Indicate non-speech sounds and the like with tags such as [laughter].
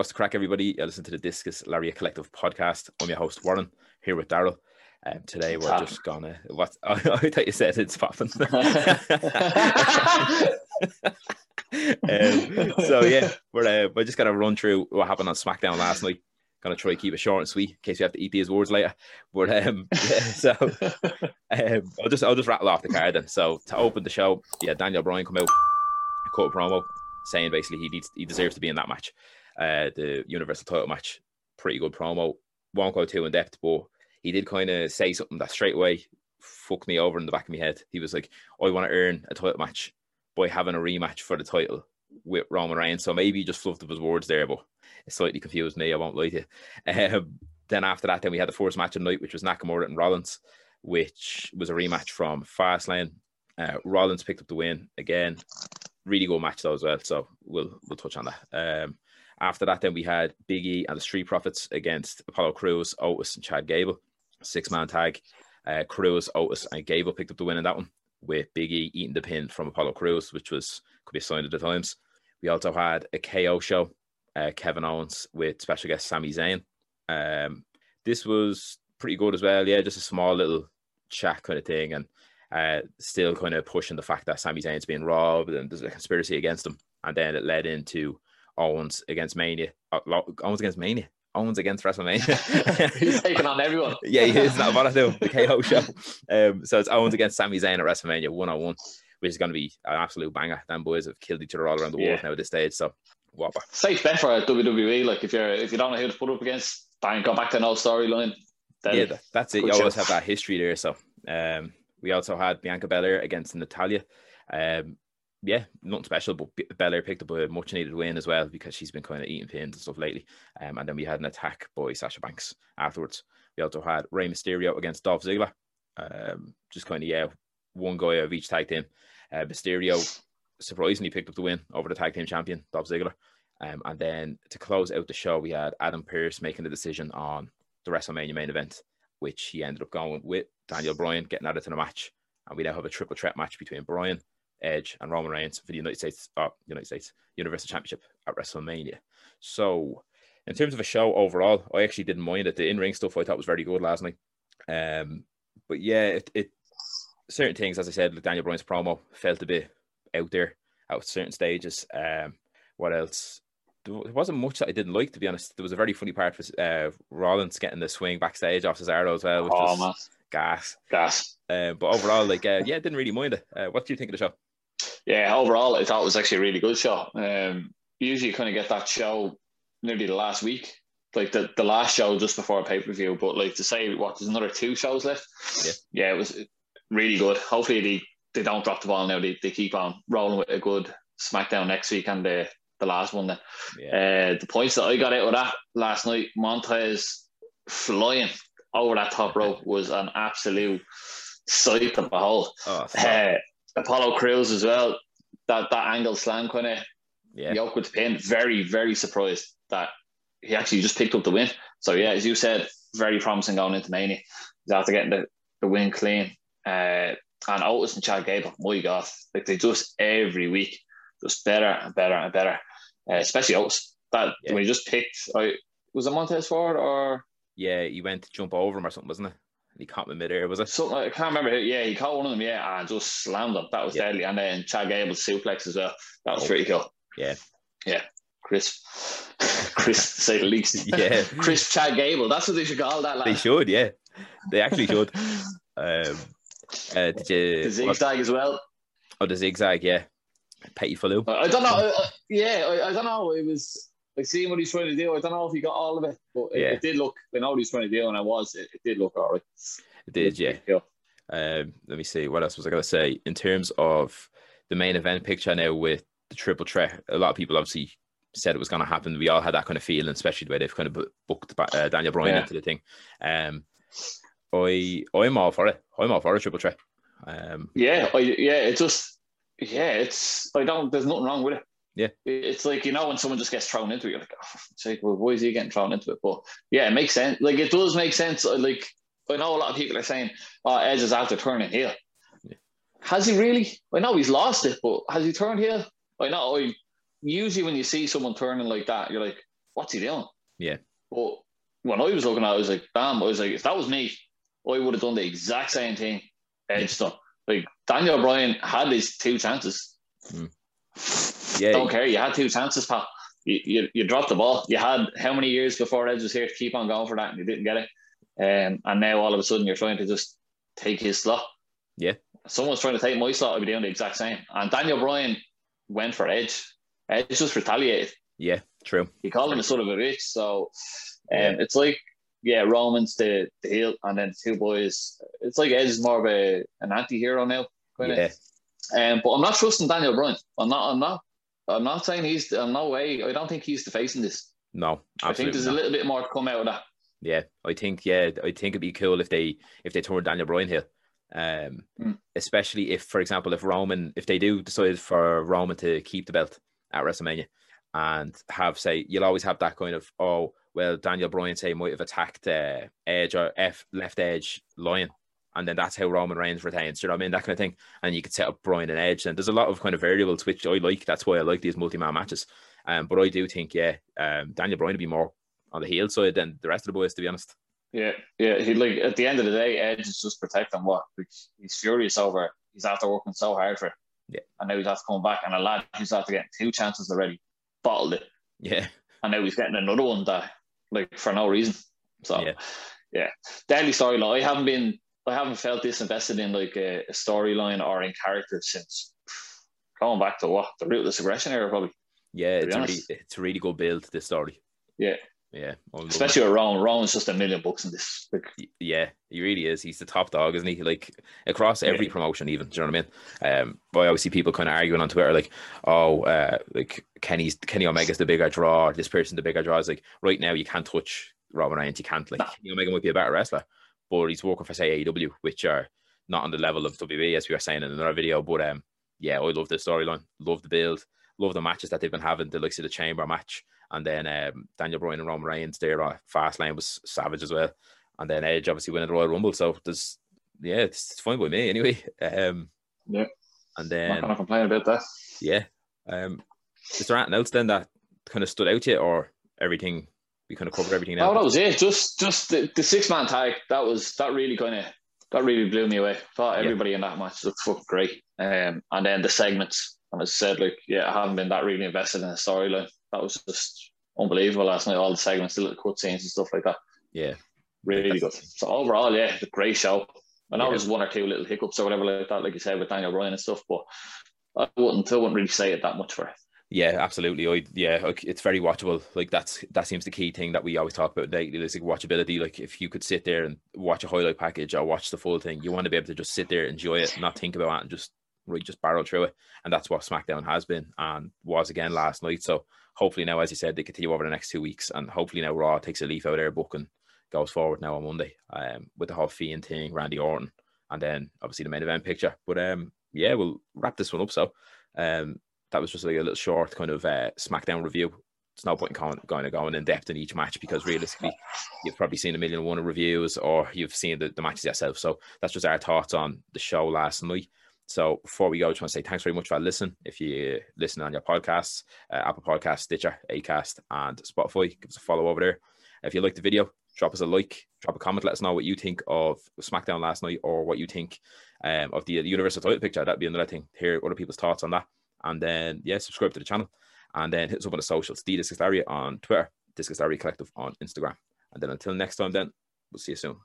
What's the crack, everybody? You listen to the Discus Lariat Collective podcast. I'm your host, Warren, here with Daryl. Um, today we're just gonna what I, [laughs] I thought you said it's popping. [laughs] um, so yeah, we're uh, we're just gonna run through what happened on SmackDown last night. Gonna try to keep it short and sweet in case we have to eat these words later. But um, yeah, so [laughs] um, I'll just I'll just rattle off the card then. So to open the show, yeah, Daniel Bryan come out, cut a promo saying basically he needs he deserves to be in that match uh, the Universal title match. Pretty good promo. Won't go too in depth, but he did kind of say something that straight away fucked me over in the back of my head. He was like, I want to earn a title match by having a rematch for the title with Roman Reigns. So maybe he just fluffed up his words there, but it slightly confused me. I won't lie to you. [laughs] Um, then after that, then we had the first match of the night, which was Nakamura and Rollins, which was a rematch from Fastlane. Uh, Rollins picked up the win again. Really good match though as well. So we'll we'll touch on that. Um, after that, then we had Big E and the Street Profits against Apollo Crews, Otis, and Chad Gable. Six man tag. Uh, Crews, Otis, and Gable picked up the win in that one, with Big E eating the pin from Apollo Crews, which was could be a sign of the times. We also had a KO show, uh, Kevin Owens with special guest Sami Zayn. Um, this was pretty good as well. Yeah, just a small little chat kind of thing, and uh, still kind of pushing the fact that Sami Zayn's being robbed and there's a conspiracy against him. And then it led into Owens against Mania. Uh, Owens against Mania. Owens against WrestleMania. [laughs] He's taking on everyone. [laughs] yeah, he is. Not what I do. The KO show. Um, so it's Owens against Sami Zayn at WrestleMania one on one, which is going to be an absolute banger. Them boys have killed each other all around the world yeah. now at this stage. So whopper. Safe bet for WWE. Like if you're if you don't know who to put up against, bang, go back to no storyline. Yeah, that, that's it. You always have that history there. So um, we also had Bianca Belair against Natalya. Um, yeah, nothing special, but Belair picked up a much needed win as well because she's been kind of eating pins and stuff lately. Um, and then we had an attack by Sasha Banks afterwards. We also had Rey Mysterio against Dolph Ziggler. Um, just kind of, yeah, one guy of each tag team. Uh, Mysterio surprisingly picked up the win over the tag team champion, Dolph Ziggler. Um, and then to close out the show, we had Adam Pearce making the decision on the WrestleMania main event, which he ended up going with Daniel Bryan getting added to the match. And we now have a triple threat match between Bryan, Edge and Roman Reigns for the United States, uh, United States Universal Championship at WrestleMania. So, in terms of a show overall, I actually didn't mind it. The in-ring stuff I thought was very good last night. Um, but yeah, it, it certain things, as I said, like Daniel Bryan's promo felt a bit out there at certain stages. Um, what else? There wasn't much that I didn't like, to be honest. There was a very funny part for uh, Rollins getting the swing backstage off Cesaro as well, which oh, was. Gas. Gas. Uh, but overall, like, uh, yeah, didn't really mind it. Uh, what do you think of the show? Yeah, overall, I thought it was actually a really good show. Um, usually, you kind of get that show nearly the last week, like the, the last show just before a pay per view. But like to say, what there's another two shows left. Yeah, yeah, it was really good. Hopefully, they, they don't drop the ball now. They, they keep on rolling with a good SmackDown next week and the the last one. Then, yeah. uh, the points that I got out of that last night, Montez flying over that top rope was an absolute sight to behold. Oh, uh, Apollo Crews as well. That that angle slam kind of yeah. yoke with the pin. Very very surprised that he actually just picked up the win. So yeah, as you said, very promising going into Mania. He's after getting the, the win clean. Uh, and Otis and Chad Gable, my God, like they just every week just better and better and better. Uh, especially Otis. That yeah. when he just picked, I was it Montez Ford or yeah, he went to jump over him or something, wasn't it? he caught him midair, was it? Something I can't remember. Yeah, he caught one of them. Yeah, and just slammed him. That was yeah. deadly. And then Chad Gable suplex as well. That was oh. pretty cool. Yeah, yeah. Chris, [laughs] Chris, to say the least. [laughs] Yeah, Chris Chad Gable. That's what they should call that. Lad. They should. Yeah, they actually should. [laughs] um, uh, did you the zigzag what? as well? Oh, the zigzag. Yeah, Petty Fallu. I don't know. Uh, yeah, I, I, don't know. It was like seeing what he's trying to do. I don't know if he got all of it, but it, Yeah. it did look. I know what he's trying to do, and I was. It, it did look all right. It did, yeah. Um, let me see. What else was I going to say? In terms of the main event picture now with the triple threat, a lot of people obviously said it was going to happen. We all had that kind of feeling, especially the way they've kind of booked uh, Daniel Bryan Yeah. into the thing. Um, I I'm all for it. I'm all for a triple threat. Um, Yeah, I, yeah. It just. Yeah, it's. I don't. There's nothing wrong with it. Yeah. It's like you know when someone just gets thrown into it, you're like, oh, fuck's sake, well, why is he getting thrown into it? But yeah, it makes sense. Like it does make sense. Like I know a lot of people are saying, "Oh, Edge is after turning heel." Yeah. Has he really? I know he's lost it, but has he turned heel? I know. I usually when you see someone turning like that, you're like, "What's he doing?" Yeah. But when I was looking at, it, I was like, "Damn!" I was like, if that was me, I would have done the exact same thing Edge done. Like Daniel Bryan had his two chances. Hmm. Yeah, Don't care. You had two chances, pal. You, you, you dropped the ball. You had how many years before Edge was here to keep on going for that, and you didn't get it. Um, and now all of a sudden you're trying to just take his slot. Yeah. Someone's trying to take my slot, I'd be doing the exact same. And Daniel Bryan went for Edge. Edge just retaliated. yeah, true. He called him a sort of a bitch. So um, Yeah. it's like, yeah, Roman's the, the heel, and then the two boys. It's like Edge is more of a an anti-hero now. Kind Yeah, of. Um, but I'm not trusting Daniel Bryan. I'm not. I'm not. I'm not saying he's. I'm no way. I don't think he's the face in this. no, I think there's not. a little bit more to come out of that. Yeah, I think yeah, I think it'd be cool if they if they turn Daniel Bryan heel. Um, Mm. especially if, for example, if Roman if they do decide for Roman to keep the belt at WrestleMania and have say you'll always have that kind of oh well Daniel Bryan say might have attacked uh, Edge or F left Edge Lion and then that's how Roman Reigns retains. You know what I mean? That kind of thing. And you could set up Bryan and Edge. And there's a lot of kind of variables which I like. That's why I like these multi-man matches. Um, but I do think yeah, um, Daniel Bryan would be more on the heel side than the rest of the boys, to be honest. Yeah, yeah. He like at the end of the day, Edge is just protecting what he's furious over. He's after working so hard for it. Yeah. And now he's after coming back, and a lad who's after getting two chances already, bottled it, Yeah, and now he's getting another one that like for no reason. So Yeah. yeah, deadly storyline. I haven't been, I haven't felt this invested in like a, a storyline or in characters since going back to what the Ruthless Aggression era probably. yeah, it's a, it's a really good build. This story. Yeah, Yeah, I love it. especially with Roman. Roman's just a million bucks in this. Like, yeah, he really is. He's the top dog, isn't he? Like across every Yeah. promotion, even. Do you know what I mean? Um, but I always see people kind of arguing on Twitter, like, "Oh, uh, like Kenny's Kenny Omega's the bigger draw. This person the bigger draw." It's like right now you can't touch Roman Reigns. You can't like No. Kenny Omega might be a better wrestler, but he's working for say AEW, which are not on the level of WWE, as we were saying in another video. But um, yeah, I love the storyline, love the build, love the matches that they've been having. The likes of the Chamber match, and then um, Daniel Bryan and Roman Reigns there. Uh, Fastlane was savage as well, and then Edge obviously winning the Royal Rumble. So there's yeah, it's, it's fine by me anyway. [laughs] Um, Yeah. and then not gonna complain about that. yeah, um, is there anything else then that kind of stood out to you, or everything? We kind of covered everything now. No, that was it. Just just the, the six man tag. That was that really kind of that really blew me away. Thought Yeah. everybody in that match looked fucking great. Um, and then the segments. And as I said, like yeah, I haven't been that really invested in the storyline. That was just unbelievable last night. All the segments, the little cutscenes and stuff like that. yeah, Really good. So overall, yeah, a great show. And Yeah. there's one or two little hiccups or whatever like that, like you said with Daniel Bryan and stuff, but I wouldn't I wouldn't really say it that much for it. Yeah, absolutely. I yeah, it's very watchable. Like that's that seems the key thing that we always talk about lately. Is like watchability. Like if you could sit there and watch a highlight package or watch the full thing, you want to be able to just sit there, enjoy it, not think about it, and just really just barrel through it. And that's what SmackDown has been and was again last night. So hopefully now, as you said, they continue over the next two weeks, and hopefully now Raw takes a leaf out of their book and goes forward now on Monday, um, with the whole Fiend thing, Randy Orton, and then obviously the main event picture. But um, yeah, we'll wrap this one up. So um that was just like a little short kind of uh, SmackDown review. It's no point in going, going in depth in each match because realistically, you've probably seen a million and one reviews or you've seen the, the matches yourself. So that's just our thoughts on the show last night. So before we go, I just want to say thanks very much for listening. If you listen on your podcasts, uh, Apple Podcasts, Stitcher, Acast, and Spotify, give us a follow over there. If you like the video, drop us a like, drop a comment, let us know what you think of SmackDown last night or what you think um, of the, the Universal title picture. That'd be another thing. Hear other people's thoughts on that. And then, yeah, subscribe to the channel. And then hit us up on the socials. The Discus on Twitter, Discus Collective on Instagram. And then until next time, then we'll see you soon.